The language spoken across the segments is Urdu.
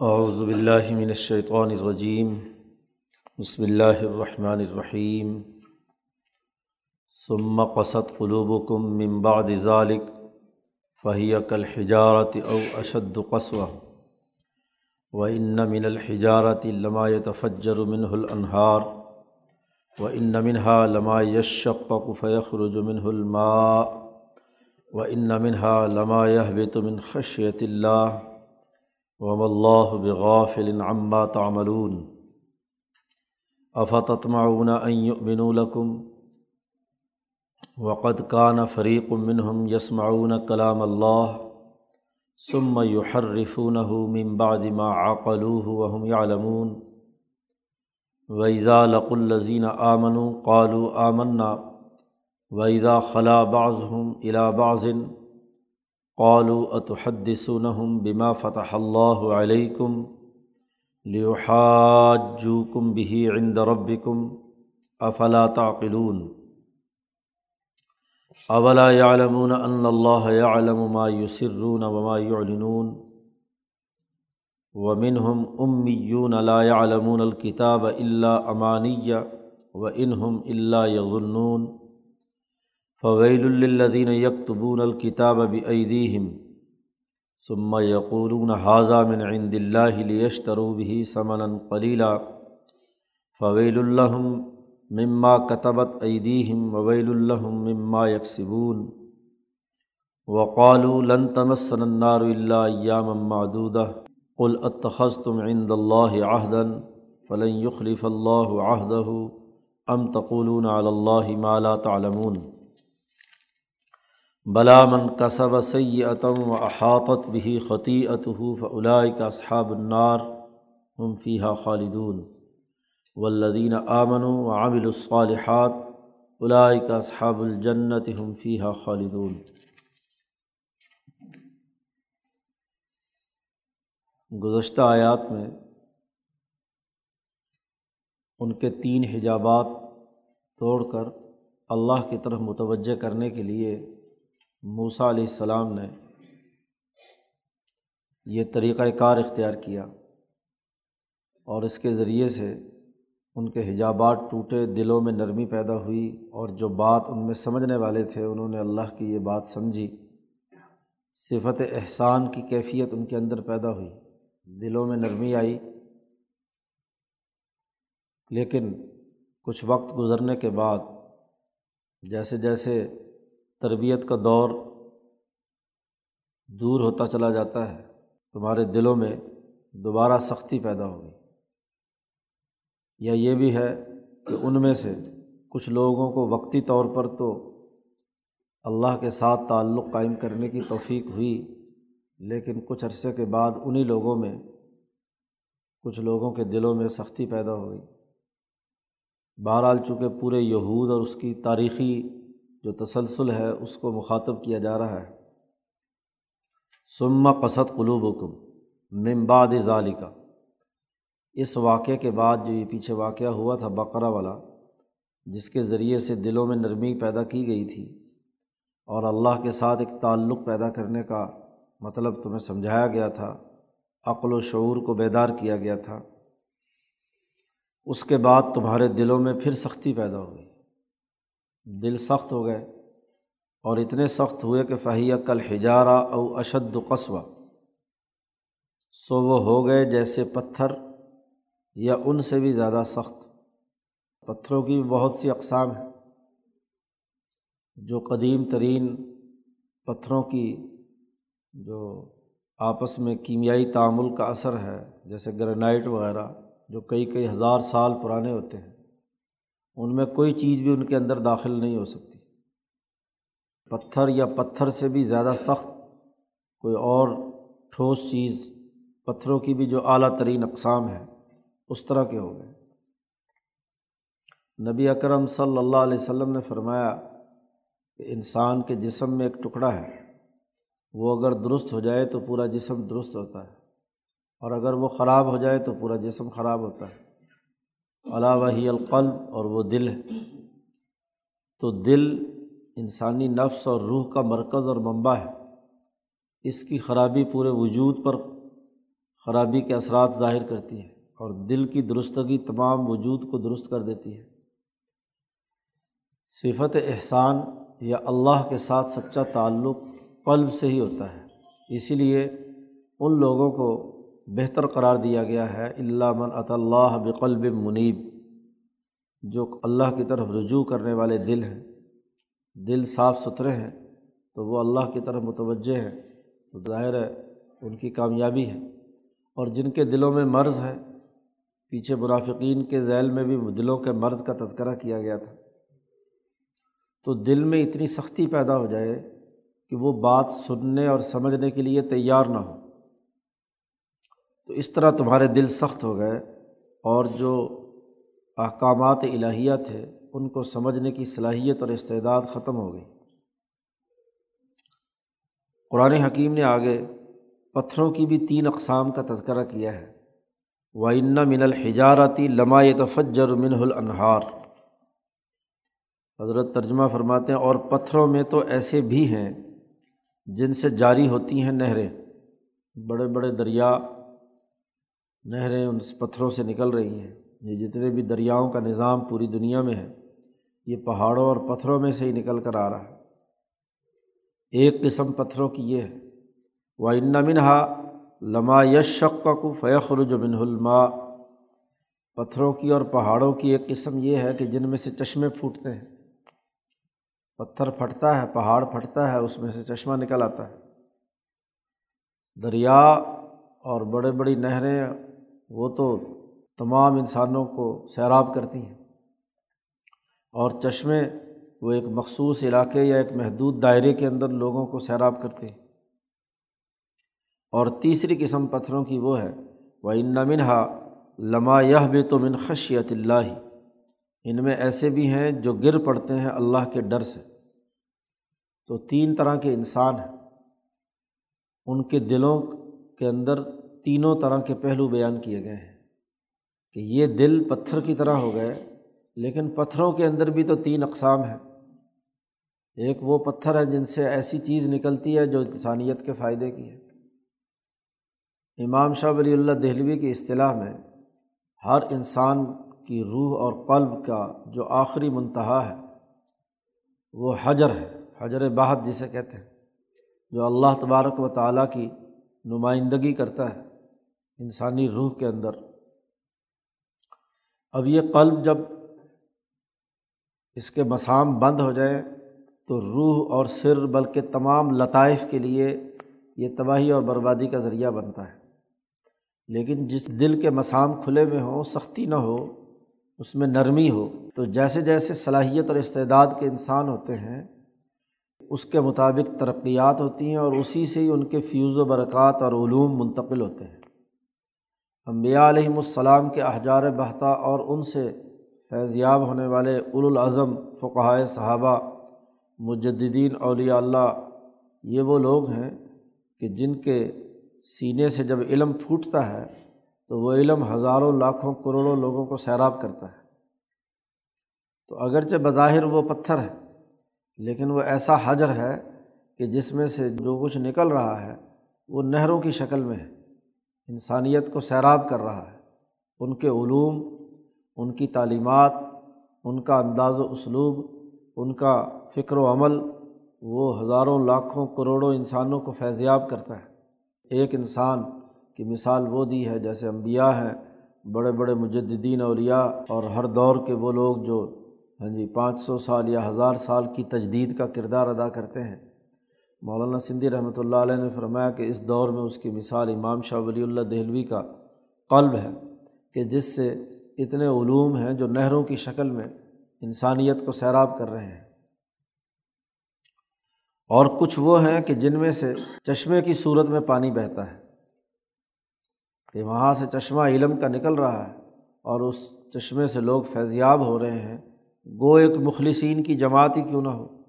اعوذ باللہ من الشیطان الرجیم، بسم اللہ الرحمن الرحیم۔ ثم قصد قلوبکم من بعد ذلك فہی کالحجارت او اشد قسوہ۔ وإن من الحجارت لما يتفجر منه الانہار وإن منها لما يشقق فيخرج منه الماء، وإن منها لما يهبط من خشية الله۔ وم اللہ بغافل عما تعملون افتطمعون ان يؤمنوا لكم؟ وقد كان فريق منهم يسمعون كلام الله ثم يحرفونه من بعد ما عقلوه وهم يعلمون. وإذا لقوا الذين آمنوا قالوا آمنا. وإذا خلا بعضهم إلى بعض قالو اتحدثونہم بما فتح اللہ علیکم لیحاجوکم به عند ربکم افلا تعقلون اولا يعلمون ان اللہ يعلم ما يسرون وما يعلنون ومنهم امیون لا يعلمون الكتاب الا امانیہ وانهم الا يظنون فویل الدین یکتبون الکتاب بعیدیہم ثم یقولون حاضہ من عند اللہ لیشتروا به ثمنا قلیلا فویل الحم مما کتبت ایدیہم وویل الحم مما یکسبون وقالوا لن تمسنا النار الا ایاما معدودہ قل اتخذتم عند اللہ عہدا فلن يخلف اللہ عہدہ ام تقولون علی اللہ ما لا تعلمون بلا من کسب سیتم و احاطت بھی خطی اتحف کا اصحاب النار ہم فیحہ خالدون ولدین آمن و عامل الصالحات کا اصحاب الجنت ہم فیحہ خالدون گزشتہ آیات میں ان کے تین حجابات توڑ کر اللہ کی طرف متوجہ کرنے کے لیے موسیٰ علیہ السلام نے یہ طریقۂ کار اختیار کیا اور اس کے ذریعے سے ان کے حجابات ٹوٹے، دلوں میں نرمی پیدا ہوئی اور جو بات ان میں سمجھنے والے تھے، انہوں نے اللہ کی یہ بات سمجھی۔ صفت احسان کی کیفیت ان کے اندر پیدا ہوئی، دلوں میں نرمی آئی۔ لیکن کچھ وقت گزرنے کے بعد، جیسے جیسے تربیت کا دور دور ہوتا چلا جاتا ہے۔ تمہارے دلوں میں دوبارہ سختی پیدا ہوگی۔ یا یہ بھی ہے کہ ان میں سے کچھ لوگوں کو وقتی طور پر تو اللہ کے ساتھ تعلق قائم کرنے کی توفیق ہوئی، لیکن کچھ عرصے کے بعد انہیں لوگوں میں، کچھ لوگوں کے دلوں میں سختی پیدا ہوئی۔ بہرحال چونکہ پورے یہود اور اس کی تاریخی جو تسلسل ہے، اس کو مخاطب کیا جا رہا ہے۔ سما قصد قلوب حکم ممباد ظالی کا اس واقعے کے بعد جو یہ پیچھے واقعہ ہوا تھا بقرہ والا، جس کے ذریعے سے دلوں میں نرمی پیدا کی گئی تھی اور اللہ کے ساتھ ایک تعلق پیدا کرنے کا مطلب تمہیں سمجھایا گیا تھا، عقل و شعور کو بیدار کیا گیا تھا۔ اس کے بعد تمہارے دلوں میں پھر سختی پیدا ہوئی دل سخت ہو گئے اور اتنے سخت ہوئے کہ فہیہ کل ہجارہ او اشد قصبہ سو وہ ہو گئے جیسے پتھر یا ان سے بھی زیادہ سخت۔ پتھروں کی بھی بہت سی اقسام ہیں۔ جو قدیم ترین پتھروں کی جو آپس میں کیمیائی تعامل کا اثر ہے، جیسے گرینائٹ وغیرہ، جو کئی کئی ہزار سال پرانے ہوتے ہیں۔ ان میں کوئی چیز بھی ان کے اندر داخل نہیں ہو سکتی۔ پتھر یا پتھر سے بھی زیادہ سخت کوئی اور ٹھوس چیز پتھروں کی بھی جو اعلیٰ ترین اقسام ہے اس طرح کے ہو گئے۔ نبی اکرم صلی اللہ علیہ وسلم نے فرمایا کہ انسان کے جسم میں ایک ٹکڑا ہے، وہ اگر درست ہو جائے تو پورا جسم درست ہوتا ہے، اور اگر وہ خراب ہو جائے تو پورا جسم خراب ہوتا ہے۔ علا وحی القلب اور وہ دل ہے۔ تو دل انسانی نفس اور روح کا مرکز اور منبع ہے۔ اس کی خرابی پورے وجود پر خرابی کے اثرات ظاہر کرتی ہے اور دل کی درستگی تمام وجود کو درست کر دیتی ہے۔ صفت احسان یا اللہ کے ساتھ سچا تعلق قلب سے ہی ہوتا ہے۔ اسی لیے ان لوگوں کو بہتر قرار دیا گیا ہے اللہ من عط اللہ بقلب منیب جو اللہ کی طرف رجوع کرنے والے دل ہیں، دل صاف ستھرے ہیں، تو وہ اللہ کی طرف متوجہ ہیں، تو ظاہر ہے ان کی کامیابی ہے۔ اور جن کے دلوں میں مرض ہے، پیچھے منافقین کے ذیل میں بھی دلوں کے مرض کا تذکرہ کیا گیا تھا۔ تو دل میں اتنی سختی پیدا ہو جائے کہ وہ بات سننے اور سمجھنے کے لیے تیار نہ ہو۔ تو اس طرح تمہارے دل سخت ہو گئے اور جو احکامات الہیہ تھے ان کو سمجھنے کی صلاحیت اور استعداد ختم ہو گئی۔ قرآن حکیم نے آگے پتھروں کی بھی تین اقسام کا تذکرہ کیا ہے۔ وائن من الحجارتی لمع تفجر من الانہار حضرت ترجمہ فرماتے ہیں، اور پتھروں میں تو ایسے بھی ہیں جن سے جاری ہوتی ہیں نہریں۔ بڑے بڑے دریا نہریں ان پتھروں سے نکل رہی ہیں۔ یہ جتنے بھی دریاؤں کا نظام پوری دنیا میں ہے، یہ پہاڑوں اور پتھروں میں سے ہی نکل کر آ رہا ہے۔ ایک قسم پتھروں کی یہ ہے۔ وہ ان منہا لما یش شق کو فیخر جو بن الما پتھروں کی اور پہاڑوں کی ایک قسم یہ ہے کہ جن میں سے چشمے پھوٹتے ہیں۔ پتھر پھٹتا ہے، پہاڑ پھٹتا ہے، اس میں سے چشمہ نکل آتا ہے۔ دریا اور بڑے بڑی نہریں وہ تو تمام انسانوں کو سیراب کرتی ہیں۔ اور چشمے وہ ایک مخصوص علاقے یا ایک محدود دائرے کے اندر لوگوں کو سیراب کرتے ہیں۔ اور تیسری قسم پتھروں کی وہ ہے وہ ان منہا لما یہ بھی تو من خشیت اللہ ان میں ایسے بھی ہیں جو گر پڑتے ہیں اللہ کے ڈر سے۔ تو تین طرح کے انسان ہیں۔ ان کے دلوں کے اندر تینوں طرح کے پہلو بیان کیے گئے ہیں کہ یہ دل پتھر کی طرح ہو گئے، لیکن پتھروں کے اندر بھی تو تین اقسام ہیں۔ ایک وہ پتھر ہے جن سے ایسی چیز نکلتی ہے جو انسانیت کے فائدے کی ہے۔ امام شاہ ولی اللہ دہلوی کی اصطلاح میں ہر انسان کی روح اور قلب کا جو آخری منتہا ہے، وہ حجر ہے، حجر بہت جسے کہتے ہیں، جو اللہ تبارک و تعالیٰ کی نمائندگی کرتا ہے۔ انسانی روح کے اندر۔ اب یہ قلب جب اس کے مسام بند ہو جائے تو روح اور سر بلکہ تمام لطائف کے لیے یہ تباہی اور بربادی کا ذریعہ بنتا ہے۔ لیکن جس دل کے مسام کھلے ہوئے ہوں، سختی نہ ہو، اس میں نرمی ہو، تو جیسے جیسے صلاحیت اور استعداد کے انسان ہوتے ہیں، اس کے مطابق ترقیات ہوتی ہیں اور اسی سے ہی ان کے فیوز و برکات اور علوم منتقل ہوتے ہیں۔ امبیا علیہم السلام کے احجار بہتا اور ان سے فیضیاب ہونے والے الاظم فقائے صحابہ مجدین اولیاء اللہ، یہ وہ لوگ ہیں کہ جن کے سینے سے جب علم پھوٹتا ہے تو وہ علم ہزاروں لاکھوں کروڑوں لوگوں کو سیراب کرتا ہے۔ تو اگرچہ بظاہر وہ پتھر ہے، لیکن وہ ایسا حجر ہے کہ جس میں سے جو کچھ نکل رہا ہے وہ نہروں کی شکل میں ہے۔ انسانیت کو سیراب کر رہا ہے۔ ان کے علوم، ان کی تعلیمات، ان کا انداز و اسلوب، ان کا فکر و عمل، وہ ہزاروں لاکھوں کروڑوں انسانوں کو فیضیاب کرتا ہے۔ ایک انسان کی مثال وہ دی ہے جیسے انبیاء ہیں، بڑے بڑے مجدین اولیاء اور ہر دور کے وہ لوگ جو ہاں جی پانچ سو سال یا ہزار سال کی تجدید کا کردار ادا کرتے ہیں۔ مولانا سندھی رحمۃ اللہ علیہ نے فرمایا کہ اس دور میں اس کی مثال امام شاہ ولی اللہ دہلوی کا قلب ہے کہ جس سے اتنے علوم ہیں جو نہروں کی شکل میں انسانیت کو سیراب کر رہے ہیں۔ اور کچھ وہ ہیں کہ جن میں سے چشمے کی صورت میں پانی بہتا ہے، کہ وہاں سے چشمہ علم کا نکل رہا ہے اور اس چشمے سے لوگ فیضیاب ہو رہے ہیں۔ گو ایک مخلصین کی جماعت ہی کیوں نہ ہو؟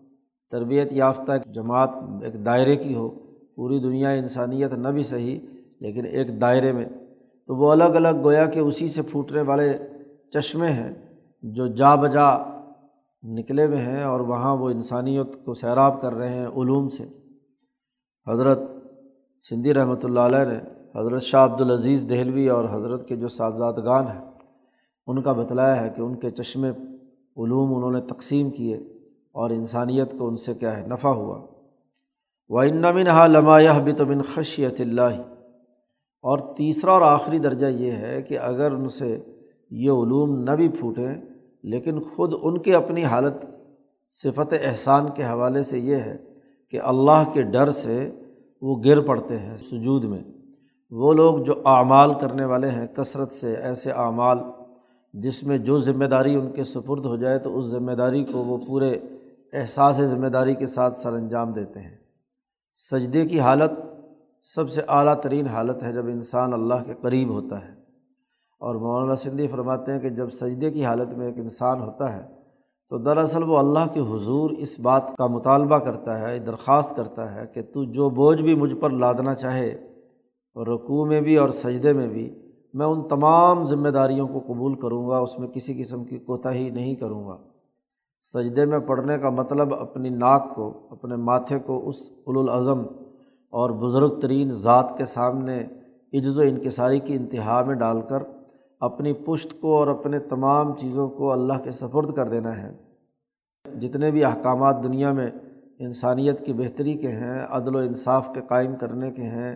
تربیت یافتہ ایک جماعت ایک دائرے کی ہو، پوری دنیا انسانیت نہ بھی صحیح، لیکن ایک دائرے میں۔ تو وہ الگ الگ گویا کہ اسی سے پھوٹنے والے چشمے ہیں جو جا بجا نکلے ہوئے ہیں اور وہاں وہ انسانیت کو سیراب کر رہے ہیں علوم سے۔ حضرت سندھی رحمۃ اللہ علیہ نے حضرت شاہ عبدالعزیز دہلوی اور حضرت کے جو صاحبزادگان ہیں، ان کا بتلایا ہے کہ ان کے چشمے علوم انہوں نے تقسیم کیے۔ اور انسانیت کو ان سے کیا ہے؟ نفع ہوا۔ و انمن ہا لمایہ بھی تو خشیت اللہ اور تیسرا اور آخری درجہ یہ ہے کہ اگر ان سے یہ علوم نہ بھی پھوٹیں، لیکن خود ان کی اپنی حالت صفت احسان کے حوالے سے یہ ہے کہ اللہ کے ڈر سے وہ گر پڑتے ہیں سجود میں۔ وہ لوگ جو اعمال کرنے والے ہیں، کثرت سے ایسے اعمال جس میں جو ذمہ داری ان کے سپرد ہو جائے تو اس ذمہ داری کو وہ پورے احساس ذمہ داری کے ساتھ سر انجام دیتے ہیں۔ سجدے کی حالت سب سے اعلیٰ ترین حالت ہے جب انسان اللہ کے قریب ہوتا ہے۔ اور مولانا سندھی فرماتے ہیں کہ جب سجدے کی حالت میں ایک انسان ہوتا ہے تو دراصل وہ اللہ کے حضور اس بات کا مطالبہ کرتا ہے، درخواست کرتا ہے کہ تو جو بوجھ بھی مجھ پر لادنا چاہے رقوع میں بھی اور سجدے میں بھی، میں ان تمام ذمہ داریوں کو قبول کروں گا، اس میں کسی قسم کی کوتاہی نہیں کروں گا۔ سجدے میں پڑھنے کا مطلب اپنی ناک کو، اپنے ماتھے کو اس الاظم اور بزرگ ترین ذات کے سامنے عجز و انکساری کی انتہا میں ڈال کر اپنی پشت کو اور اپنے تمام چیزوں کو اللہ کے سفرد کر دینا ہے۔ جتنے بھی احکامات دنیا میں انسانیت کی بہتری کے ہیں، عدل و انصاف کے قائم کرنے کے ہیں،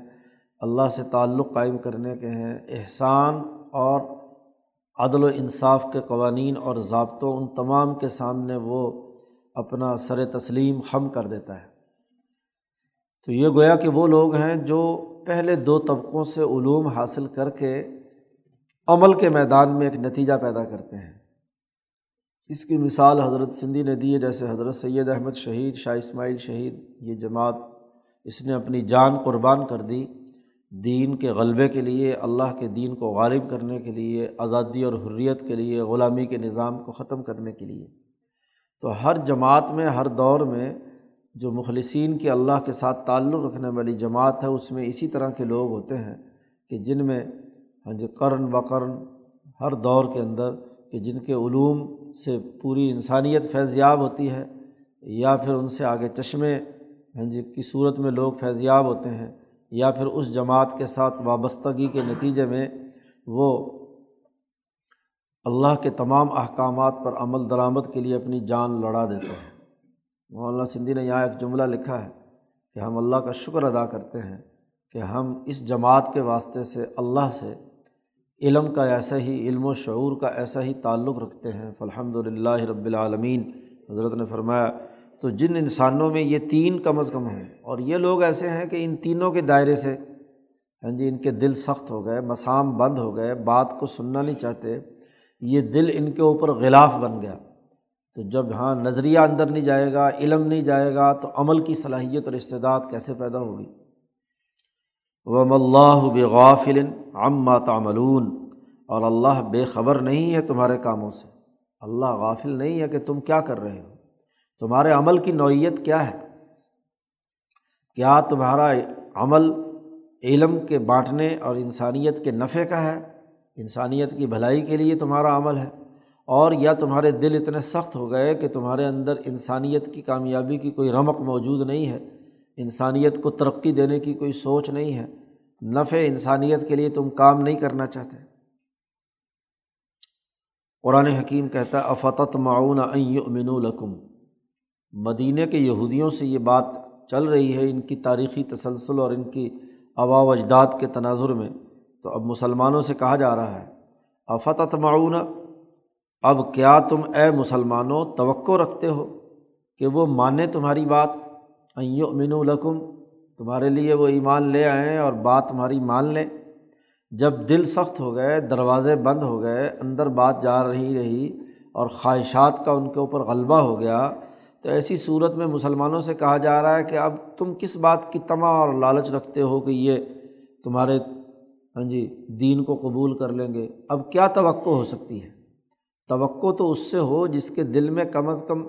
اللہ سے تعلق قائم کرنے کے ہیں، احسان اور عدل و انصاف کے قوانین اور ضابطوں ان تمام کے سامنے وہ اپنا سر تسلیم خم کر دیتا ہے۔ تو یہ گویا کہ وہ لوگ ہیں جو پہلے دو طبقوں سے علوم حاصل کر کے عمل کے میدان میں ایک نتیجہ پیدا کرتے ہیں۔ اس کی مثال حضرت سندھی نے دی ہے، جیسے حضرت سید احمد شہید، شاہ اسماعیل شہید، یہ جماعت اس نے اپنی جان قربان کر دی۔ دین کے غلبے کے لیے، اللہ کے دین کو غالب کرنے کے لیے، آزادی اور حریت کے لیے، غلامی کے نظام کو ختم کرنے کے لیے۔ تو ہر جماعت میں، ہر دور میں جو مخلصین کی اللہ کے ساتھ تعلق رکھنے والی جماعت ہے، اس میں اسی طرح کے لوگ ہوتے ہیں کہ جن میں ہاں جی قرن بقرن ہر دور کے اندر کہ جن کے علوم سے پوری انسانیت فیض یاب ہوتی ہے، یا پھر ان سے آگے چشمے ہاں جی کی صورت میں لوگ فیض یاب ہوتے ہیں۔ یا پھر اس جماعت کے ساتھ وابستگی کے نتیجے میں وہ اللہ کے تمام احکامات پر عمل درآمد کے لیے اپنی جان لڑا دیتے ہیں۔ مولانا سندھی نے یہاں ایک جملہ لکھا ہے کہ ہم اللہ کا شکر ادا کرتے ہیں کہ ہم اس جماعت کے واسطے سے اللہ سے علم کا ایسا ہی علم و شعور کا ایسا ہی تعلق رکھتے ہیں۔ الحمد للہ رب العالمین۔ حضرت نے فرمایا تو جن انسانوں میں یہ تین کم از کم ہیں، اور یہ لوگ ایسے ہیں کہ ان تینوں کے دائرے سے ہاں جی ان کے دل سخت ہو گئے، مسام بند ہو گئے، بات کو سننا نہیں چاہتے، یہ دل ان کے اوپر غلاف بن گیا۔ تو جب ہاں نظریہ اندر نہیں جائے گا، علم نہیں جائے گا، تو عمل کی صلاحیت اور استداد کیسے پیدا ہوگی؟ وم اللہ بغافل عما تعملون۔ اور اللہ بے خبر نہیں ہے تمہارے کاموں سے۔ اللہ غافل نہیں ہے کہ تم کیا کر رہے ہو۔ تمہارے عمل کی نوعیت کیا ہے؟ کیا تمہارا عمل علم کے بانٹنے اور انسانیت کے نفع کا ہے؟ انسانیت کی بھلائی کے لیے تمہارا عمل ہے، اور یا تمہارے دل اتنے سخت ہو گئے کہ تمہارے اندر انسانیت کی کامیابی کی کوئی رمق موجود نہیں ہے؟ انسانیت کو ترقی دینے کی کوئی سوچ نہیں ہے؟ نفع انسانیت کے لیے تم کام نہیں کرنا چاہتے۔ قرآن حکیم کہتا ہے افتت معاون امین القم مدینہ کے یہودیوں سے یہ بات چل رہی ہے، ان کی تاریخی تسلسل اور ان کی آبا و اجداد کے تناظر میں۔ تو اب مسلمانوں سے کہا جا رہا ہے آفت معاون اب کیا تم اے مسلمانوں توقع رکھتے ہو کہ وہ مانیں تمہاری بات؟ امین القم تمہارے لیے وہ ایمان لے آئیں اور بات تمہاری مان لیں۔ جب دل سخت ہو گئے، دروازے بند ہو گئے، اندر بات جا رہی رہی اور خواہشات کا ان کے اوپر غلبہ ہو گیا تو ایسی صورت میں مسلمانوں سے کہا جا رہا ہے کہ اب تم کس بات کی تما اور لالچ رکھتے ہو کہ یہ تمہارے ہاں جی دین کو قبول کر لیں گے؟ اب کیا توقع ہو سکتی ہے؟ توقع تو اس سے ہو جس کے دل میں کم از کم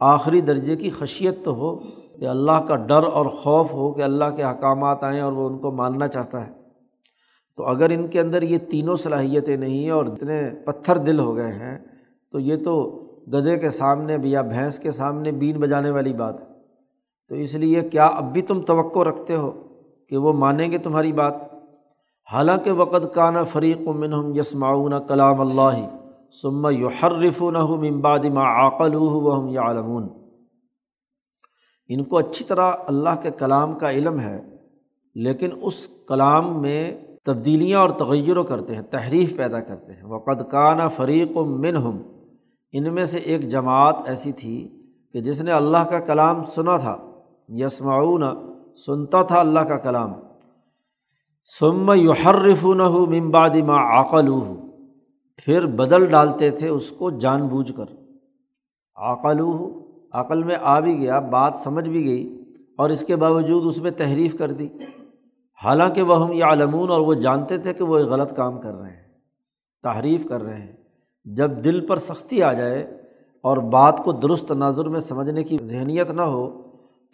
آخری درجے کی خشیت تو ہو کہ اللہ کا ڈر اور خوف ہو کہ اللہ کے احکامات آئیں اور وہ ان کو ماننا چاہتا ہے۔ تو اگر ان کے اندر یہ تینوں صلاحیتیں نہیں ہیں اور اتنے پتھر دل ہو گئے ہیں، تو یہ تو گدھے کے سامنے یا بھینس کے سامنے بین بجانے والی بات ہے۔ تو اس لیے کیا اب بھی تم توقع رکھتے ہو کہ وہ مانیں گے تمہاری بات؟ حالانکہ وقت کانا فریق و منہم یسماؤن کلام اللہ سما یحرف نہ ما عقل وہم یا علمون ان کو اچھی طرح اللہ کے کلام کا علم ہے، لیکن اس کلام میں تبدیلیاں اور تغیر کرتے ہیں، تحریف پیدا کرتے ہیں۔ وقت کانا فریق و منہم ان میں سے ایک جماعت ایسی تھی کہ جس نے اللہ کا کلام سنا تھا، یسمعون، سنتا تھا اللہ کا کلام۔ سم یحرف نہ ممباد ما عقل پھر بدل ڈالتے تھے اس کو جان بوجھ کر۔ عقل عقل میں آ بھی گیا، بات سمجھ بھی گئی اور اس کے باوجود اس میں تحریف کر دی۔ حالانکہ وہ ہم یا علمون اور وہ جانتے تھے کہ وہ ایک غلط کام کر رہے ہیں، تحریف کر رہے ہیں۔ جب دل پر سختی آ جائے اور بات کو درست تناظر میں سمجھنے کی ذہنیت نہ ہو،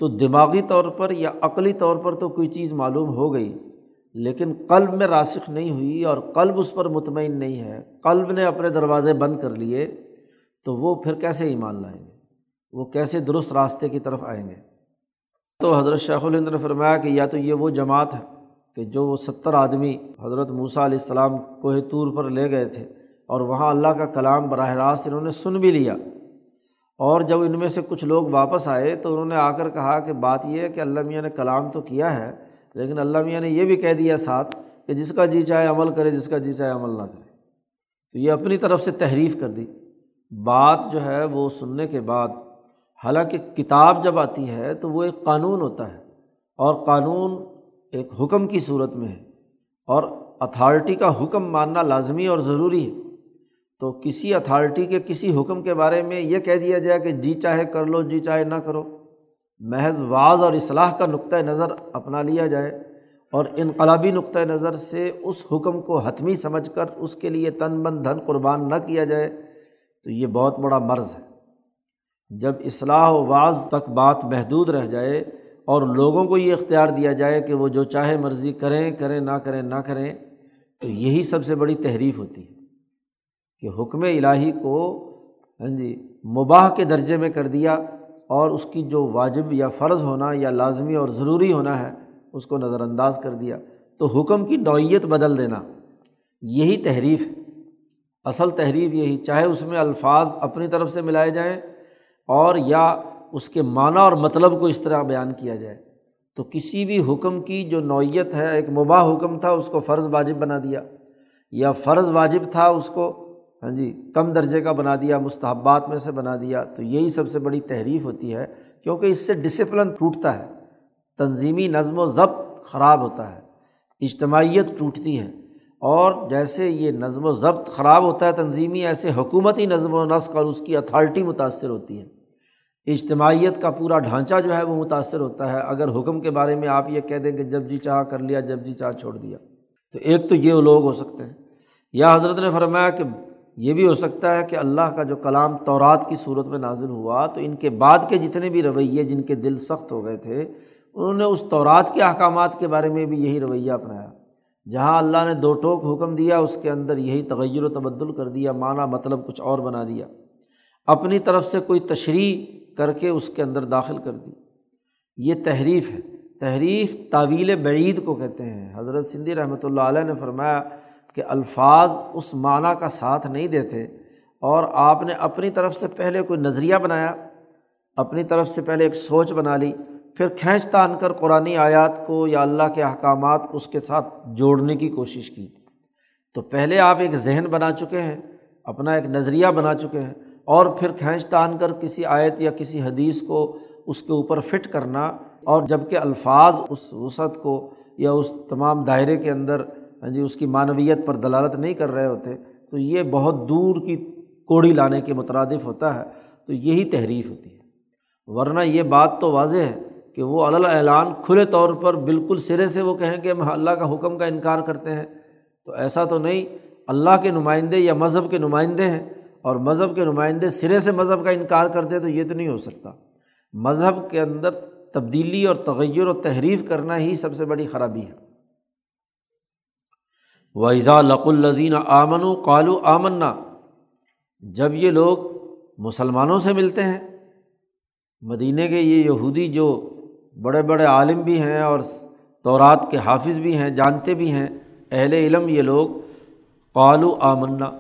تو دماغی طور پر یا عقلی طور پر تو کوئی چیز معلوم ہو گئی، لیکن قلب میں راسخ نہیں ہوئی اور قلب اس پر مطمئن نہیں ہے، قلب نے اپنے دروازے بند کر لیے، تو وہ پھر کیسے ایمان لائیں گے؟ وہ کیسے درست راستے کی طرف آئیں گے؟ تو حضرت شیخ الہند نے فرمایا کہ یا تو یہ وہ جماعت ہے کہ جو وہ ستر آدمی حضرت موسیٰ علیہ السلام کوہ طور پر لے گئے تھے اور وہاں اللہ کا کلام براہ راست انہوں نے سن بھی لیا۔ اور جب ان میں سے کچھ لوگ واپس آئے تو انہوں نے آ کر کہا کہ بات یہ ہے کہ اللہ میاں نے کلام تو کیا ہے، لیکن اللہ میاں نے یہ بھی کہہ دیا ساتھ کہ جس کا جی چاہے عمل کرے، جس کا جی چاہے عمل نہ کرے۔ تو یہ اپنی طرف سے تحریف کر دی۔ بات جو ہے وہ سننے کے بعد، حالانکہ کتاب جب آتی ہے تو وہ ایک قانون ہوتا ہے۔ اور قانون ایک حکم کی صورت میں ہے۔ اور اتھارٹی کا حکم ماننا لازمی اور ضروری ہے۔ تو کسی اتھارٹی کے کسی حکم کے بارے میں یہ کہہ دیا جائے کہ جی چاہے کر لو جی چاہے نہ کرو۔ محض بعض اور اصلاح کا نقطۂ نظر اپنا لیا جائے اور انقلابی نقطۂ نظر سے اس حکم کو حتمی سمجھ کر اس کے لیے تن بن دھن قربان نہ کیا جائے تو یہ بہت بڑا مرض ہے۔ جب اصلاح و بعض تک بات محدود رہ جائے اور لوگوں کو یہ اختیار دیا جائے کہ وہ جو چاہے مرضی کریں کریں، نہ کریں نہ کریں تو یہی سب سے بڑی تحریف ہوتی ہے۔ کہ حکم الہی کو ہاں جی مباح کے درجے میں کر دیا اور اس کی جو واجب یا فرض ہونا یا لازمی اور ضروری ہونا ہے، اس کو نظر انداز کر دیا۔ تو حکم کی نوعیت بدل دینا، یہی تحریف ہے۔ اصل تحریف یہی، چاہے اس میں الفاظ اپنی طرف سے ملائے جائیں اور یا اس کے معنی اور مطلب کو اس طرح بیان کیا جائے۔ تو کسی بھی حکم کی جو نوعیت ہے، ایک مباح حکم تھا، اس کو فرض واجب بنا دیا۔ یا فرض واجب تھا، اس کو ہاں جی کم درجے کا بنا دیا، مستحبات میں سے بنا دیا، تو یہی سب سے بڑی تحریف ہوتی ہے، کیونکہ اس سے ڈسپلن ٹوٹتا ہے، تنظیمی نظم و ضبط خراب ہوتا ہے، اجتماعیت ٹوٹتی ہے، اور جیسے یہ نظم و ضبط خراب ہوتا ہے، تنظیمی ایسے حکومتی نظم و نسق اور اس کی اتھارٹی متاثر ہوتی ہے۔ اجتماعیت کا پورا ڈھانچہ جو ہے وہ متاثر ہوتا ہے، اگر حکم کے بارے میں آپ یہ کہہ دیں کہ جب جی چاہ کر لیا، جب جی چاہ چھوڑ دیا، تو ایک تو یہ لوگ ہو سکتے ہیں۔ یا حضرت نے فرمایا کہ یہ بھی ہو سکتا ہے کہ اللہ کا جو کلام تورات کی صورت میں نازل ہوا تو ان کے بعد کے جتنے بھی رویے جن کے دل سخت ہو گئے تھے، انہوں نے اس تورات کے احکامات کے بارے میں بھی یہی رویہ اپنایا۔ جہاں اللہ نے دو ٹوک حکم دیا، اس کے اندر یہی تغیر و تبدل کر دیا، معنی مطلب کچھ اور بنا دیا۔ اپنی طرف سے کوئی تشریح کر کے اس کے اندر داخل کر دی۔ یہ تحریف ہے۔ تحریف تعویل بعید کو کہتے ہیں۔ حضرت سندھی رحمۃ اللہ علیہ نے فرمایا کہ الفاظ اس معنیٰ کا ساتھ نہیں دیتے اور آپ نے اپنی طرف سے پہلے کوئی نظریہ بنایا، اپنی طرف سے پہلے ایک سوچ بنا لی، پھر کھینچ تان کر قرآن آیات کو یا اللہ کے احکامات کو اس کے ساتھ جوڑنے کی کوشش کی۔ تو پہلے آپ ایک ذہن بنا چکے ہیں، اپنا ایک نظریہ بنا چکے ہیں اور پھر کھینچ تان کر کسی آیت یا کسی حدیث کو اس کے اوپر فٹ کرنا اور جبکہ الفاظ اس وسعت کو یا اس تمام دائرے کے اندر ہاں جی اس کی معنویت پر دلالت نہیں کر رہے ہوتے، تو یہ بہت دور کی کوڑی لانے کے مترادف ہوتا ہے، تو یہی تحریف ہوتی ہے۔ ورنہ یہ بات تو واضح ہے کہ وہ اعلان کھلے طور پر بالکل سرے سے وہ کہیں کہ ہم اللہ کا حکم کا انکار کرتے ہیں۔ تو ایسا تو نہیں، اللہ کے نمائندے یا مذہب کے نمائندے ہیں اور مذہب کے نمائندے سرے سے مذہب کا انکار کرتے تو یہ تو نہیں ہو سکتا۔ مذہب کے اندر تبدیلی اور تغیر و تحریف کرنا ہی سب سے بڑی خرابی ہے۔ ویزا لق الدین آمن و قالو آمنا۔ جب یہ لوگ مسلمانوں سے ملتے ہیں مدینہ کے یہ یہودی جو بڑے بڑے عالم بھی ہیں اور تورات کے حافظ بھی ہیں، جانتے بھی ہیں، اہل علم یہ لوگ قالو آمنا۔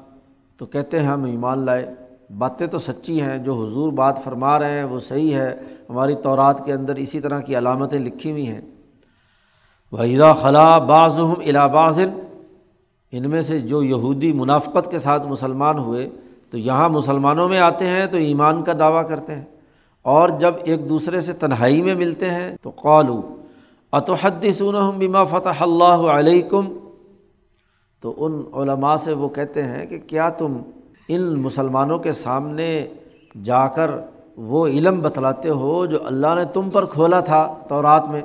تو کہتے ہیں، ہم ایمان لائے۔ باتیں تو سچی ہیں، جو حضور بات فرما رہے ہیں وہ صحیح ہے۔ ہماری تورات کے اندر اسی طرح کی علامتیں لکھی ہوئی ہیں۔ وحیدہ خلا بعض الاباظن ان میں سے جو یہودی منافقت کے ساتھ مسلمان ہوئے، تو یہاں مسلمانوں میں آتے ہیں تو ایمان کا دعویٰ کرتے ہیں۔ اور جب ایک دوسرے سے تنہائی میں ملتے ہیں تو قالو اتحد بما فتح اللہ علیکم؟ تو ان علماء سے وہ کہتے ہیں کہ کیا تم ان مسلمانوں کے سامنے جا کر وہ علم بتلاتے ہو جو اللہ نے تم پر کھولا تھا تورات میں؟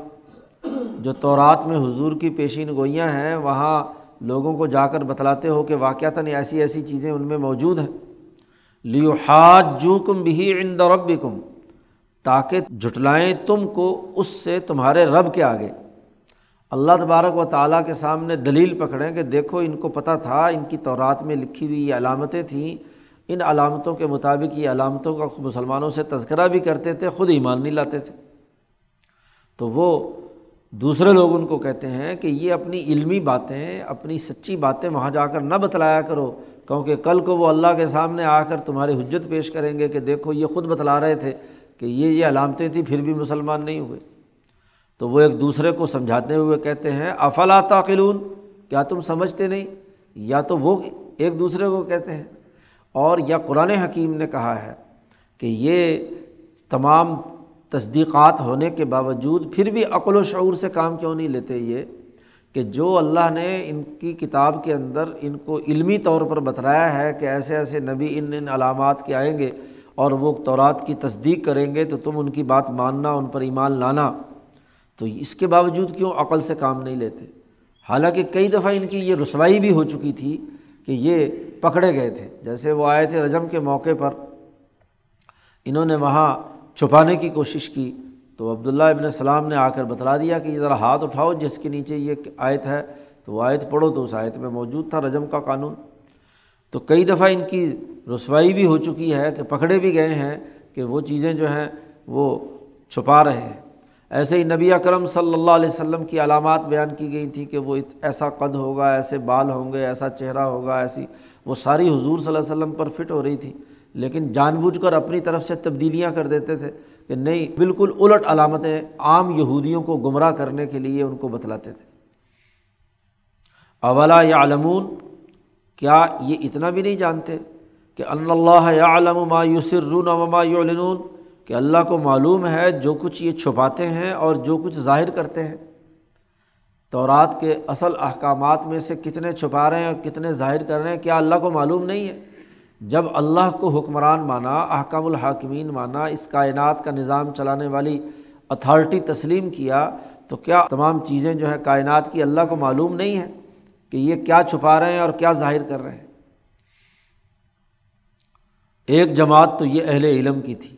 جو تورات میں حضور کی پیشین گوئیاں ہیں، وہاں لوگوں کو جا کر بتلاتے ہو کہ واقعتاً ایسی ایسی چیزیں ان میں موجود ہیں۔ لیو حاج جو کم بھی عند رب کم تاکہ جھٹلائیں تم کو اس سے تمہارے رب کے آگے۔ اللہ تبارک و تعالیٰ کے سامنے دلیل پکڑیں کہ دیکھو، ان کو پتہ تھا، ان کی تورات میں لکھی ہوئی یہ علامتیں تھیں۔ ان علامتوں کے مطابق یہ علامتوں کا مسلمانوں سے تذکرہ بھی کرتے تھے، خود ایمان نہیں لاتے تھے۔ تو وہ دوسرے لوگ ان کو کہتے ہیں کہ یہ اپنی علمی باتیں، اپنی سچی باتیں وہاں جا کر نہ بتلایا کرو، کیونکہ کل کو وہ اللہ کے سامنے آ کر تمہاری حجت پیش کریں گے کہ دیکھو یہ خود بتلا رہے تھے کہ یہ یہ علامتیں تھیں، پھر بھی مسلمان نہیں ہوئے۔ تو وہ ایک دوسرے کو سمجھاتے ہوئے کہتے ہیں، افلا تعقلون؟ کیا تم سمجھتے نہیں؟ یا تو وہ ایک دوسرے کو کہتے ہیں۔ اور یا قرآن حکیم نے کہا ہے کہ یہ تمام تصدیقات ہونے کے باوجود پھر بھی عقل و شعور سے کام کیوں نہیں لیتے یہ کہ جو اللہ نے ان کی کتاب کے اندر ان کو علمی طور پر بتلایا ہے کہ ایسے ایسے نبی ان ان علامات کے آئیں گے اور وہ تورات کی تصدیق کریں گے تو تم ان کی بات ماننا ان پر ایمان لانا، تو اس کے باوجود کیوں عقل سے کام نہیں لیتے؟ حالانکہ کئی دفعہ ان کی یہ رسوائی بھی ہو چکی تھی کہ یہ پکڑے گئے تھے۔ جیسے وہ آئے تھے رجم کے موقع پر، انہوں نے وہاں چھپانے کی کوشش کی تو عبداللہ ابن السلام نے آ کر بتلا دیا کہ یہ ذرا ہاتھ اٹھاؤ جس کے نیچے یہ آیت ہے تو وہ آیت پڑھو تو اس آیت میں موجود تھا رجم کا قانون۔ تو کئی دفعہ ان کی رسوائی بھی ہو چکی ہے کہ پکڑے بھی گئے ہیں کہ وہ چیزیں جو ہیں وہ چھپا رہے ہیں۔ ایسے ہی نبی اکرم صلی اللہ علیہ وسلم کی علامات بیان کی گئی تھی کہ وہ ایسا قد ہوگا، ایسے بال ہوں گے، ایسا چہرہ ہوگا، ایسی وہ ساری حضور صلی اللہ علیہ وسلم پر فٹ ہو رہی تھی۔ لیکن جان بوجھ کر اپنی طرف سے تبدیلیاں کر دیتے تھے کہ نہیں، بالکل الٹ علامتیں عام یہودیوں کو گمراہ کرنے کے لیے ان کو بتلاتے تھے۔ اولا یا علمون کیا یہ اتنا بھی نہیں جانتے کہ اللہ یا علم ما یسرون وما یعلنون؟ کہ اللہ کو معلوم ہے جو کچھ یہ چھپاتے ہیں اور جو کچھ ظاہر کرتے ہیں۔ تو رات کے اصل احکامات میں سے کتنے چھپا رہے ہیں اور کتنے ظاہر کر رہے ہیں، کیا اللہ کو معلوم نہیں ہے؟ جب اللہ کو حکمران مانا، احکام الحاکمین مانا، اس کائنات کا نظام چلانے والی اتھارٹی تسلیم کیا، تو کیا تمام چیزیں جو ہے کائنات کی اللہ کو معلوم نہیں ہے کہ یہ کیا چھپا رہے ہیں اور کیا ظاہر کر رہے ہیں؟ ایک جماعت تو یہ اہل علم کی تھی۔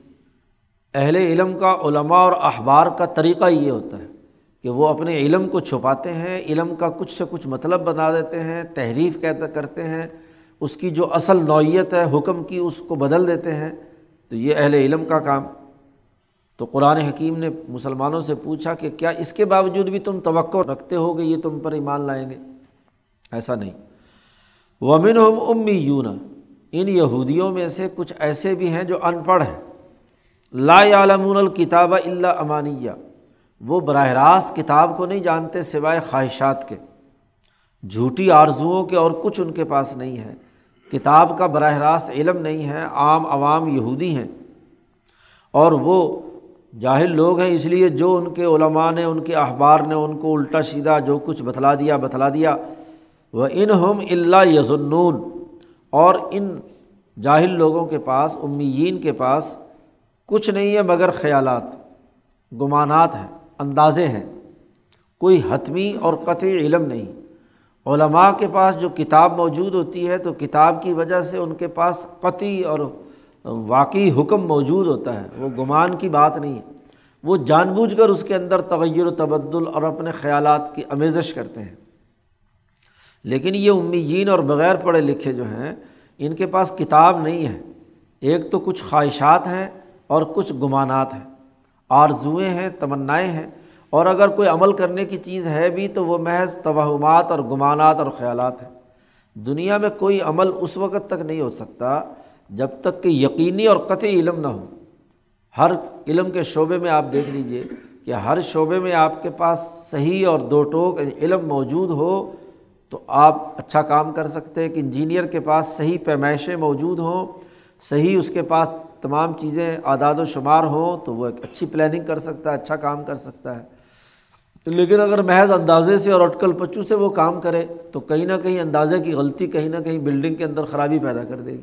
اہل علم کا علماء اور اخبار کا طریقہ یہ ہوتا ہے کہ وہ اپنے علم کو چھپاتے ہیں، علم کا کچھ سے کچھ مطلب بنا دیتے ہیں، تحریف کہتے کرتے ہیں اس کی جو اصل نوعیت ہے، حکم کی، اس کو بدل دیتے ہیں، تو یہ اہل علم کا کام۔ تو قرآن حکیم نے مسلمانوں سے پوچھا کہ کیا اس کے باوجود بھی تم توقع رکھتے ہو کہ یہ تم پر ایمان لائیں گے؟ ایسا نہیں۔ ومن ہم امی یون ان یہودیوں میں سے کچھ ایسے بھی ہیں جو ان پڑھ ہیں۔ لا عالمون الکتاب اللہ امانیہ۔ وہ براہ راست کتاب کو نہیں جانتے سوائے خواہشات کے۔ جھوٹی آرزوؤں کے اور کچھ ان کے پاس نہیں ہے۔ کتاب کا براہ راست علم نہیں ہے، عام عوام یہودی ہیں۔ اور وہ جاہل لوگ ہیں، اس لیے جو ان کے علماء نے، ان کے اخبار نے، ان کو الٹا سیدھا جو کچھ بتلا دیا بتلا دیا۔ وہ ان ہم اللہ یزنون اور ان جاہل لوگوں کے پاس، امیین کے پاس کچھ نہیں ہے، مگر خیالات، گمانات ہیں، اندازے ہیں۔ کوئی حتمی اور قطعی علم نہیں۔ علماء کے پاس جو کتاب موجود ہوتی ہے تو کتاب کی وجہ سے ان کے پاس قطعی اور واقعی حکم موجود ہوتا ہے، وہ گمان کی بات نہیں ہے۔ وہ جان بوجھ کر اس کے اندر تغیر و تبدل اور اپنے خیالات کی امیزش کرتے ہیں۔ لیکن یہ امیجین اور بغیر پڑھے لکھے جو ہیں، ان کے پاس کتاب نہیں ہے۔ ایک تو کچھ خواہشات ہیں اور کچھ گمانات ہیں۔ آرزوئیں ہیں، تمنائیں ہیں۔ اور اگر کوئی عمل کرنے کی چیز ہے بھی تو وہ محض توہمات اور گمانات اور خیالات ہیں۔ دنیا میں کوئی عمل اس وقت تک نہیں ہو سکتا جب تک کہ یقینی اور قطعی علم نہ ہو۔ ہر علم کے شعبے میں آپ دیکھ لیجیے کہ ہر شعبے میں آپ کے پاس صحیح اور دو ٹوک علم موجود ہو تو آپ اچھا کام کر سکتے ہیں کہ انجینئر کے پاس صحیح پیمائشیں موجود ہوں، صحیح اس کے پاس تمام چیزیں، اعداد و شمار ہوں تو وہ ایک اچھی پلاننگ کر سکتا ہے اچھا کام کر سکتا ہے۔ لیکن اگر محض اندازے سے اور اٹکل پچو سے وہ کام کرے، تو کہیں نہ کہیں اندازے کی غلطی کہیں نہ کہیں بلڈنگ کے اندر خرابی پیدا کر دے گی۔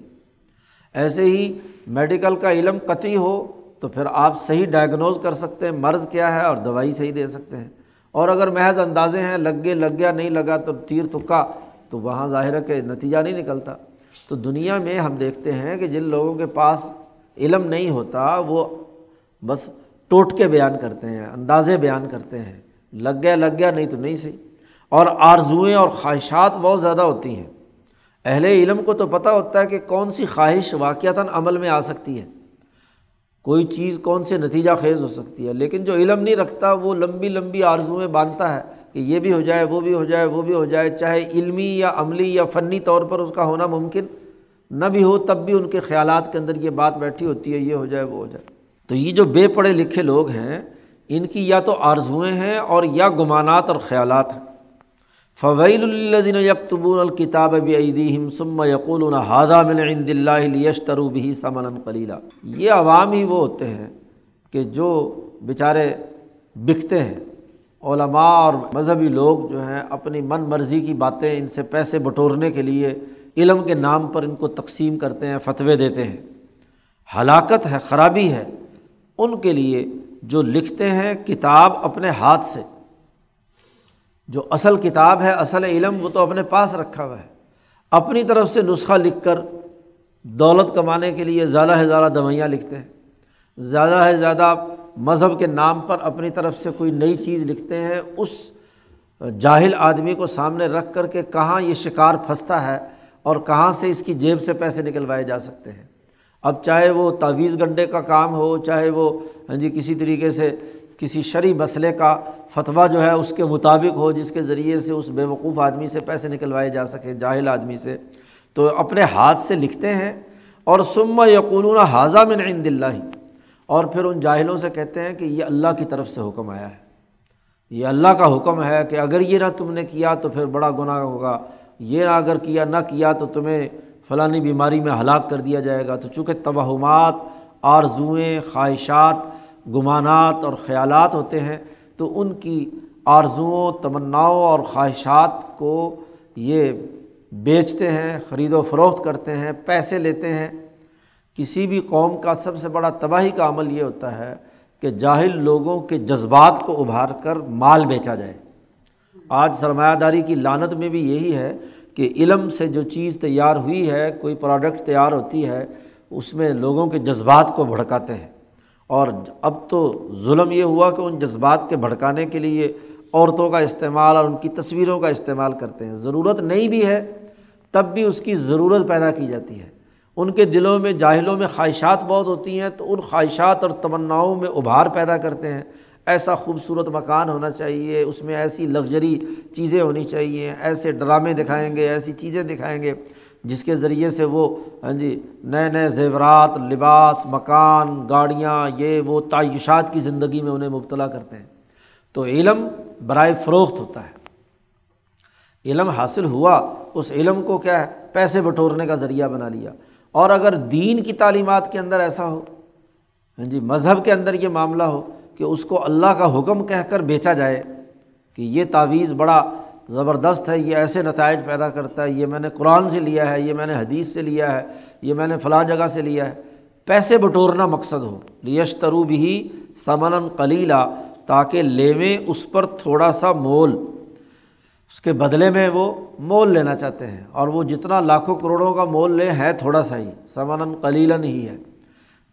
ایسے ہی میڈیکل کا علم قطعی ہو تو پھر آپ صحیح ڈائگنوز کر سکتے ہیں، مرض کیا ہے اور دوائی صحیح دے سکتے ہیں۔ اور اگر محض اندازے ہیں، لگ گئے، لگ گیا، نہیں لگا تو تیر تکا تو وہاں ظاہر ہے کہ نتیجہ نہیں نکلتا۔ تو دنیا میں ہم دیکھتے ہیں کہ جن لوگوں کے پاس علم نہیں ہوتا، وہ بس ٹوٹ کے بیان کرتے ہیں، اندازے بیان کرتے ہیں۔ لگ گیا لگ گیا، نہیں تو نہیں صحیح۔ اور آرزوئیں اور خواہشات بہت زیادہ ہوتی ہیں۔ اہل علم کو تو پتہ ہوتا ہے کہ کون سی خواہش واقعتاً عمل میں آ سکتی ہے۔ کوئی چیز کون سے نتیجہ خیز ہو سکتی ہے، لیکن جو علم نہیں رکھتا، وہ لمبی لمبی آرزوئیں باندھتا ہے کہ یہ بھی ہو جائے، وہ بھی ہو جائے، وہ بھی ہو جائے۔ چاہے علمی یا عملی یا فنی طور پر اس کا ہونا ممکن نہ بھی ہو، تب بھی ان کے خیالات کے اندر یہ بات بیٹھی ہوتی ہے، یہ ہو جائے، وہ ہو جائے۔ تو یہ جو بے پڑھے لکھے لوگ ہیں ان کی یا تو آرزوئیں ہیں اور یا گمانات اور خیالات ہیں۔ فویل الدین یکتبون الکتاب بعیدیم ثم یقول ہادہ من عند اللہ لیشترو بھی سمن قلیلا یہ عوام ہی وہ ہوتے ہیں کہ جو بیچارے بکتے ہیں۔ علماء اور مذہبی لوگ جو ہیں اپنی من مرضی کی باتیں ان سے پیسے بٹورنے کے لیے علم کے نام پر ان کو تقسیم کرتے ہیں، فتوے دیتے ہیں۔ ہلاکت ہے، خرابی ہے۔ ان کے لیے جو لکھتے ہیں کتاب اپنے ہاتھ سے۔ جو اصل کتاب ہے، اصل علم، وہ تو اپنے پاس رکھا ہوا ہے۔ اپنی طرف سے نسخہ لکھ کر دولت کمانے کے لیے زیادہ سے زیادہ دوائیاں لکھتے ہیں۔ زیادہ سے زیادہ مذہب کے نام پر اپنی طرف سے کوئی نئی چیز لکھتے ہیں۔ اس جاہل آدمی کو سامنے رکھ کر کے کہاں یہ شکار پھنستا ہے اور کہاں سے اس کی جیب سے پیسے نکلوائے جا سکتے ہیں۔ اب چاہے وہ تعویذ گنڈے کا کام ہو، چاہے وہ ہاں جی کسی طریقے سے کسی شرعی مسئلے کا فتویٰ جو ہے اس کے مطابق ہو، جس کے ذریعے سے اس بے وقوف آدمی سے پیسے نکلوائے جا سکے جاہل آدمی سے، تو اپنے ہاتھ سے لکھتے ہیں اور سما یقولون حاضہ میں عند اللہ، اور پھر ان جاہلوں سے کہتے ہیں کہ یہ اللہ کی طرف سے حکم آیا ہے۔ یہ اللہ کا حکم ہے کہ اگر یہ نہ تم نے کیا تو پھر بڑا گناہ ہوگا، یہ نہ اگر کیا، نہ کیا تو تمہیں فلانی بیماری میں ہلاک کر دیا جائے گا۔ تو چونکہ توہمات، آرزوئیں، خواہشات، گمانات اور خیالات ہوتے ہیں، تو ان کی آرزوؤں، تمناؤں اور خواہشات کو یہ بیچتے ہیں، خرید و فروخت کرتے ہیں، پیسے لیتے ہیں۔ کسی بھی قوم کا سب سے بڑا تباہی کا عمل یہ ہوتا ہے کہ جاہل لوگوں کے جذبات کو ابھار کر مال بیچا جائے۔ آج سرمایہ داری کی لانت میں بھی یہی ہے کہ علم سے جو چیز تیار ہوئی ہے، کوئی پروڈکٹ تیار ہوتی ہے، اس میں لوگوں کے جذبات کو بھڑکاتے ہیں۔ اور اب تو ظلم یہ ہوا کہ ان جذبات کے بھڑکانے کے لیے عورتوں کا استعمال اور ان کی تصویروں کا استعمال کرتے ہیں۔ ضرورت نہیں بھی ہے، تب بھی اس کی ضرورت پیدا کی جاتی ہے۔ ان کے دلوں میں، جاہلوں میں خواہشات بہت ہوتی ہیں، تو ان خواہشات اور تمناؤں میں ابھار پیدا کرتے ہیں۔ ایسا خوبصورت مکان ہونا چاہیے، اس میں ایسی لگژری چیزیں ہونی چاہیے، ایسے ڈرامے دکھائیں گے، ایسی چیزیں دکھائیں گے، جس کے ذریعے سے وہ ہاں جی نئے نئے زیورات، لباس، مکان، گاڑیاں، یہ وہ تعیشات کی زندگی میں انہیں مبتلا کرتے ہیں۔ تو علم برائے فروخت ہوتا ہے۔ علم حاصل ہوا، اس علم کو کیا ہے؟ پیسے بٹورنے کا ذریعہ بنا لیا۔ اور اگر دین کی تعلیمات کے اندر ایسا ہو ہاں جی مذہب کے اندر یہ معاملہ ہو کہ اس کو اللہ کا حکم کہہ کر بیچا جائے کہ یہ تعویذ بڑا زبردست ہے، یہ ایسے نتائج پیدا کرتا ہے، یہ میں نے قرآن سے لیا ہے، یہ میں نے حدیث سے لیا ہے، یہ میں نے فلاں جگہ سے لیا ہے۔ پیسے بٹورنا مقصد ہو۔ لیشترو بھی سمن قلیلا، تاکہ لیویں اس پر تھوڑا سا مول، اس کے بدلے میں وہ مول لینا چاہتے ہیں۔ اور وہ جتنا لاکھوں کروڑوں کا مول لے، ہے تھوڑا سا ہی۔ سمن قلیلاً ہی ہے۔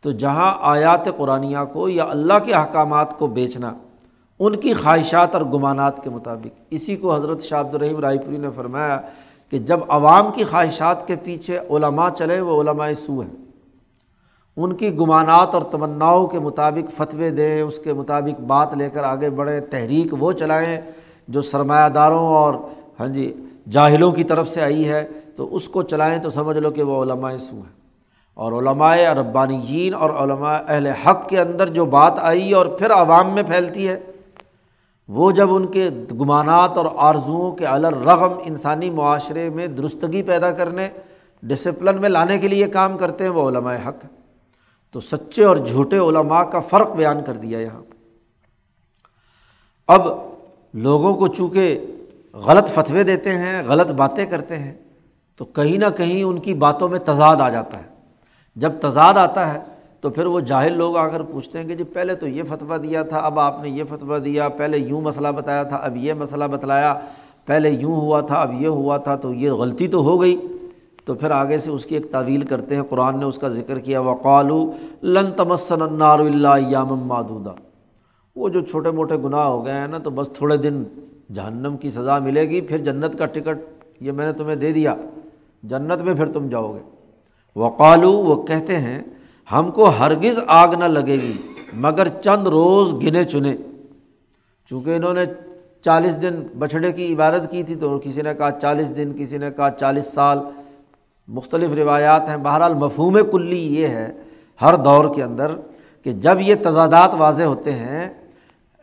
تو جہاں آیات قرآنیہ کو یا اللہ کے احکامات کو بیچنا، ان کی خواہشات اور گمانات کے مطابق۔ اسی کو حضرت شاہ الرحیم رائے پوری نے فرمایا کہ جب عوام کی خواہشات کے پیچھے علماء چلے، وہ علماء سو ہیں۔ ان کی گمانات اور تمناؤں کے مطابق فتوے دیں، اس کے مطابق بات لے کر آگے بڑھیں تحریک وہ چلائیں جو سرمایہ داروں اور ہاں جی جاہلوں کی طرف سے آئی ہے، تو اس کو چلائیں تو سمجھ لو کہ وہ علماء سو ہیں۔ اور علماء ربانیین اور علماء اہل حق کے اندر جو بات آئی اور پھر عوام میں پھیلتی ہے، وہ جب ان کے گمانات اور آرزوؤں کے الرغم انسانی معاشرے میں درستگی پیدا کرنے ڈسپلن میں لانے کے لیے کام کرتے ہیں، وہ علماء حق تو سچے اور جھوٹے علماء کا فرق بیان کر دیا یہاں۔ اب لوگوں کو چونکہ غلط فتوے دیتے ہیں، غلط باتیں کرتے ہیں، تو کہیں نہ کہیں ان کی باتوں میں تضاد آ جاتا ہے۔ جب تضاد آتا ہے تو پھر وہ جاہل لوگ آ کر پوچھتے ہیں کہ جی پہلے تو یہ فتویٰ دیا تھا، اب آپ نے یہ فتویٰ دیا، پہلے یوں مسئلہ بتایا تھا، اب یہ مسئلہ بتلایا، پہلے یوں ہوا تھا، اب یہ ہوا تھا، تو یہ غلطی تو ہو گئی۔ تو پھر آگے سے اس کی ایک تعویل کرتے ہیں، قرآن نے اس کا ذکر کیا وقالو لن تمسن النار اللہ یام مادودہ وہ جو چھوٹے موٹے گناہ ہو گئے ہیں نا، تو بس تھوڑے دن جہنم کی سزا ملے گی، پھر جنت کا ٹکٹ یہ میں نے تمہیں دے دیا۔ جنت میں پھر تم جاؤ گے۔ وقالو، وہ کہتے ہیں، ہم کو ہرگز آگ نہ لگے گی، مگر چند روز گنے چنے۔ چونکہ انہوں نے چالیس دن بچھڑے کی عبادت کی تھی، تو کسی نے کہا چالیس دن، کسی نے کہا چالیس سال۔ مختلف روایات ہیں۔ بہرحال مفہوم کلی یہ ہے ہر دور کے اندر کہ جب یہ تضادات واضح ہوتے ہیں،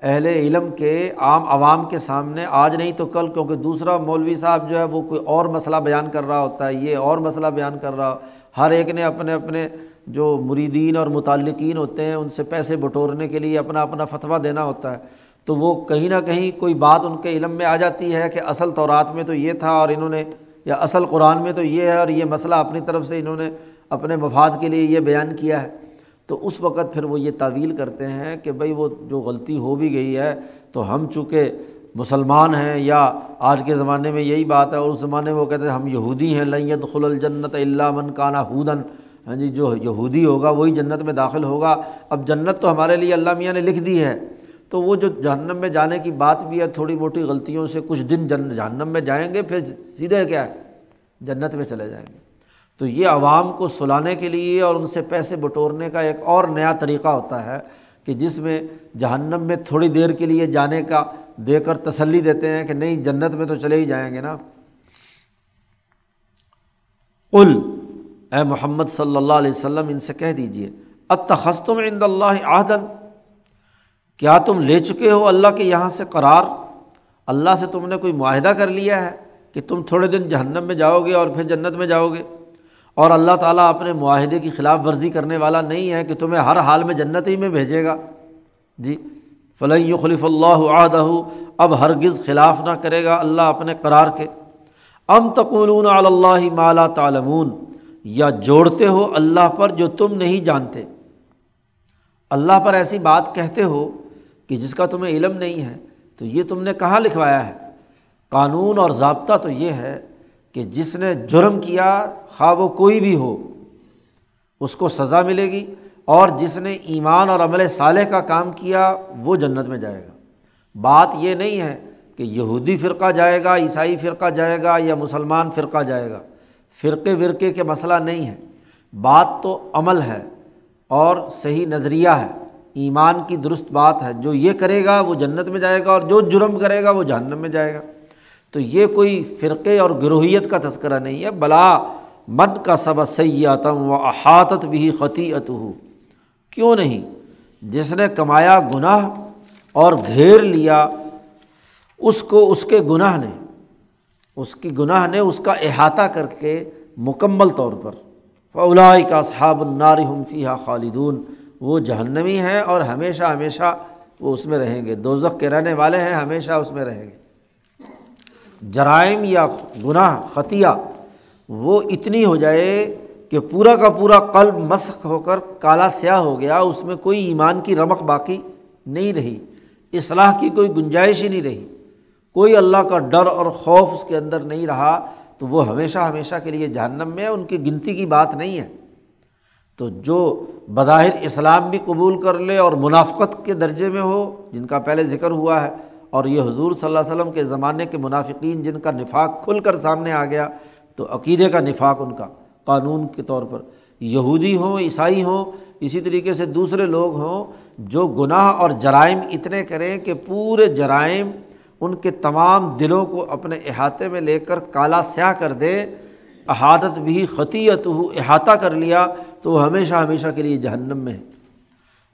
اہل علم کے عام عوام کے سامنے، آج نہیں تو کل، کیونکہ دوسرا مولوی صاحب جو ہے، وہ کوئی اور مسئلہ بیان کر رہا ہوتا ہے، یہ اور مسئلہ بیان کر رہا۔ ہر ایک نے اپنے اپنے جو مریدین اور متعلقین ہوتے ہیں ان سے پیسے بٹورنے کے لیے اپنا اپنا فتویٰ دینا ہوتا ہے۔ تو وہ کہیں نہ کہیں کوئی بات ان کے علم میں آ جاتی ہے کہ اصل طورات میں تو یہ تھا اور انہوں نے یا اصل قرآن میں تو یہ ہے اور یہ مسئلہ اپنی طرف سے انہوں نے اپنے مفاد کے لیے یہ بیان کیا ہے۔ تو اس وقت پھر وہ یہ تعویل کرتے ہیں کہ بھائی وہ جو غلطی ہو بھی گئی ہے تو ہم چونکہ مسلمان ہیں یا آج کے زمانے میں یہی بات ہے اور اس زمانے میں وہ کہتے ہیں ہم یہودی ہیں لینت خل الجنت اللہ من کانا ہودن ہاں جی جو یہودی ہوگا وہی جنت میں داخل ہوگا۔ اب جنت تو ہمارے لیے اللہ میاں نے لکھ دی ہے۔ تو وہ جو جہنم میں جانے کی بات بھی ہے، تھوڑی موٹی غلطیوں سے کچھ دن جن، جہنم میں جائیں گے، پھر سیدھے کیا ہے؟ جنت میں چلے جائیں گے۔ تو یہ عوام کو سلانے کے لیے اور ان سے پیسے بٹورنے کا ایک اور نیا طریقہ ہوتا ہے کہ جس میں جہنم میں تھوڑی دیر کے لیے جانے کا دے کر تسلی دیتے ہیں کہ نہیں، جنت میں تو چلے ہی جائیں گے نا۔ ال اے محمد صلی اللہ علیہ وسلم، ان سے کہہ دیجیے اب تخستم عند اللہ عہدن کیا تم لے چکے ہو اللہ کے یہاں سے قرار؟ اللہ سے تم نے کوئی معاہدہ کر لیا ہے کہ تم تھوڑے دن جہنم میں جاؤ گے اور پھر جنت میں جاؤ گے؟ اور اللہ تعالیٰ اپنے معاہدے کی خلاف ورزی کرنے والا نہیں ہے کہ تمہیں ہر حال میں جنت ہی میں بھیجے گا۔ جی فلح خلیف اللہ عہدہ اب ہرگز خلاف نہ کرے گا اللہ اپنے قرار کے۔ ام تقولون اللہ مالا تعلمون۔ یا جوڑتے ہو اللہ پر جو تم نہیں جانتے۔ اللہ پر ایسی بات کہتے ہو کہ جس کا تمہیں علم نہیں ہے، تو یہ تم نے کہاں لکھوایا ہے؟ قانون اور ضابطہ تو یہ ہے کہ جس نے جرم کیا، خواہ وہ کوئی بھی ہو، اس کو سزا ملے گی۔ اور جس نے ایمان اور عمل صالح کا کام کیا، وہ جنت میں جائے گا۔ بات یہ نہیں ہے کہ یہودی فرقہ جائے گا، عیسائی فرقہ جائے گا یا مسلمان فرقہ جائے گا۔ فرقے ورقے کے مسئلہ نہیں ہے۔ بات تو عمل ہے اور صحیح نظریہ ہے۔ ایمان کی درست بات ہے۔ جو یہ کرے گا، وہ جنت میں جائے گا اور جو جرم کرے گا، وہ جہنم میں جائے گا۔ تو یہ کوئی فرقے اور گروہیت کا تذکرہ نہیں ہے۔ بلا من کا سب سیاتم و احاطت بھی خطیت ہو کیوں نہیں؟ جس نے کمایا گناہ اور گھیر لیا، اس کو اس کے گناہ نے، اس کی گناہ نے اس کا احاطہ کر کے مکمل طور پر۔ فلاح کا صحاب النار ہم فیحہ خالدون۔ وہ جہنمی ہیں اور ہمیشہ ہمیشہ وہ اس میں رہیں گے۔ دوزخ کے رہنے والے ہیں، ہمیشہ اس میں رہیں گے۔ جرائم یا گناہ، خطیہ، وہ اتنی ہو جائے کہ پورا کا پورا قلب مسق ہو کر کالا سیاہ ہو گیا، اس میں کوئی ایمان کی رمق باقی نہیں رہی، اصلاح کی کوئی گنجائش ہی نہیں رہی۔ کوئی اللہ کا ڈر اور خوف اس کے اندر نہیں رہا، تو وہ ہمیشہ ہمیشہ کے لیے جہنم میں ان کی گنتی کی بات نہیں ہے۔ تو جو بظاہر اسلام بھی قبول کر لے اور منافقت کے درجے میں ہو، جن کا پہلے ذکر ہوا ہے، اور یہ حضور صلی اللہ علیہ وسلم کے زمانے کے منافقین جن کا نفاق کھل کر سامنے آ گیا، تو عقیدے کا نفاق ان کا۔ قانون کے طور پر۔ یہودی ہوں، عیسائی ہوں، اسی طریقے سے دوسرے لوگ ہوں جو گناہ اور جرائم اتنے کریں کہ پورے جرائم ان کے تمام دلوں کو اپنے احاطے میں لے کر کالا سیاہ کر دے۔ احادت بھی خطیت ہو احاطہ کر لیا تو وہ ہمیشہ ہمیشہ کے لیے جہنم میں ہے۔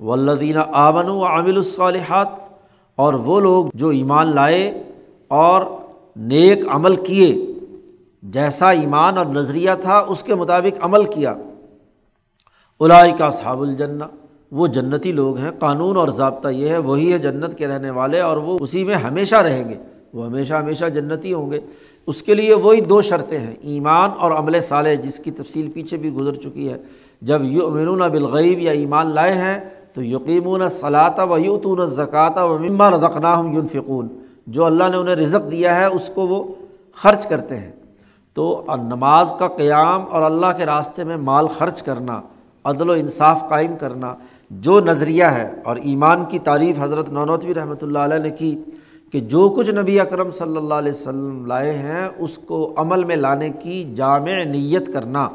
ولدینہ آمن و عامل الصالحات، اور وہ لوگ جو ایمان لائے اور نیک عمل کیے۔ جیسا ایمان اور نظریہ تھا، اس کے مطابق عمل کیا۔ الائی کا صحاب الجنّ وہ جنتی لوگ ہیں۔ قانون اور ضابطہ یہ ہے، وہی ہے جنت کے رہنے والے اور وہ اسی میں ہمیشہ رہیں گے۔ وہ ہمیشہ ہمیشہ جنتی ہوں گے۔ اس کے لیے وہی دو شرطیں ہیں، ایمان اور عمل صالح، جس کی تفصیل پیچھے بھی گزر چکی ہے۔ جب یو امین بالغیب یا ایمان لائے ہیں، تو یقیمون صلاح و یوتون زکوٰۃ و مما رقناہم یونفقون جو اللہ نے انہیں رزق دیا ہے، اس کو وہ خرچ کرتے ہیں۔ تو نماز کا قیام اور اللہ کے راستے میں مال خرچ کرنا، عدل و انصاف قائم کرنا جو نظریہ ہے اور ایمان کی تعریف حضرت نونوتوی رحمۃ اللہ علیہ نے کی کہ جو کچھ نبی اکرم صلی اللہ علیہ وسلم لائے ہیں، اس کو عمل میں لانے کی جامع نیت کرنا۔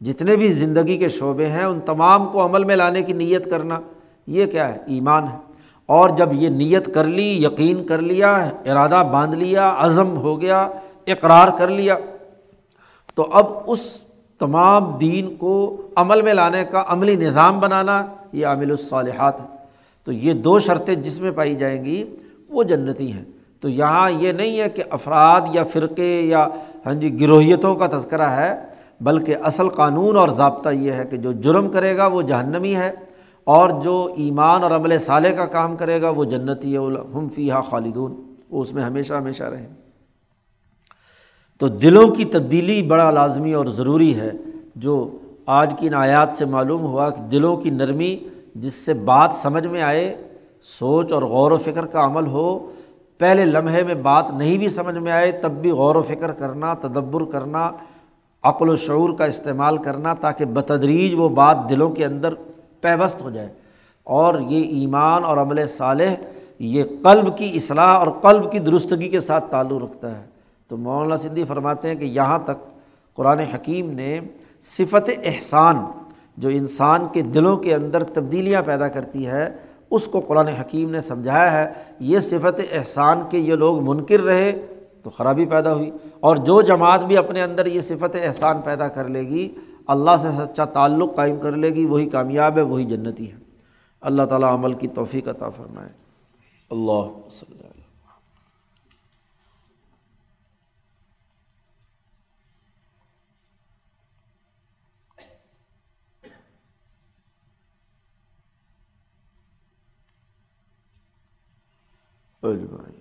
جتنے بھی زندگی کے شعبے ہیں، ان تمام کو عمل میں لانے کی نیت کرنا، یہ کیا ہے؟ ایمان ہے۔ اور جب یہ نیت کر لی، یقین کر لیا، ارادہ باندھ لیا، عزم ہو گیا اقرار کر لیا۔ تو اب اس تمام دین کو عمل میں لانے کا عملی نظام بنانا یہ عامل الصالحات ہے۔ تو یہ دو شرطیں جس میں پائی جائیں گی، وہ جنتی ہیں۔ تو یہاں یہ نہیں ہے کہ افراد یا فرقے یا ہاں جی گروہیتوں کا تذکرہ ہے، بلکہ اصل قانون اور ضابطہ یہ ہے کہ جو جرم کرے گا وہ جہنمی ہے، اور جو ایمان اور عمل صالح کا کام کرے گا وہ جنتی ہے ہم فی خالدون۔ وہ اس میں ہمیشہ ہمیشہ رہیں۔ تو دلوں کی تبدیلی بڑا لازمی اور ضروری ہے، جو آج کی نایات سے معلوم ہوا کہ دلوں کی نرمی جس سے بات سمجھ میں آئے، سوچ اور غور و فکر کا عمل ہو، پہلے لمحے میں بات نہیں بھی سمجھ میں آئے، تب بھی غور و فکر کرنا، تدبر کرنا، عقل و شعور کا استعمال کرنا تاکہ بتدریج وہ بات دلوں کے اندر پیوست ہو جائے۔ اور یہ ایمان اور عمل صالح، یہ قلب کی اصلاح اور قلب کی درستگی کے ساتھ تعلق رکھتا ہے۔ تو مولانا سندھی فرماتے ہیں کہ یہاں تک قرآن حکیم نے صفت احسان جو انسان کے دلوں کے اندر تبدیلیاں پیدا کرتی ہے، اس کو قرآن حکیم نے سمجھایا ہے۔ یہ صفت احسان کے یہ لوگ منکر رہے تو خرابی پیدا ہوئی۔ اور جو جماعت بھی اپنے اندر یہ صفت احسان پیدا کر لے گی، اللہ سے سچا تعلق قائم کر لے گی، وہی کامیاب ہے، وہی جنتی ہے۔ اللہ تعالیٰ عمل کی توفیق عطا فرمائے۔ اللہ وسلم بھائی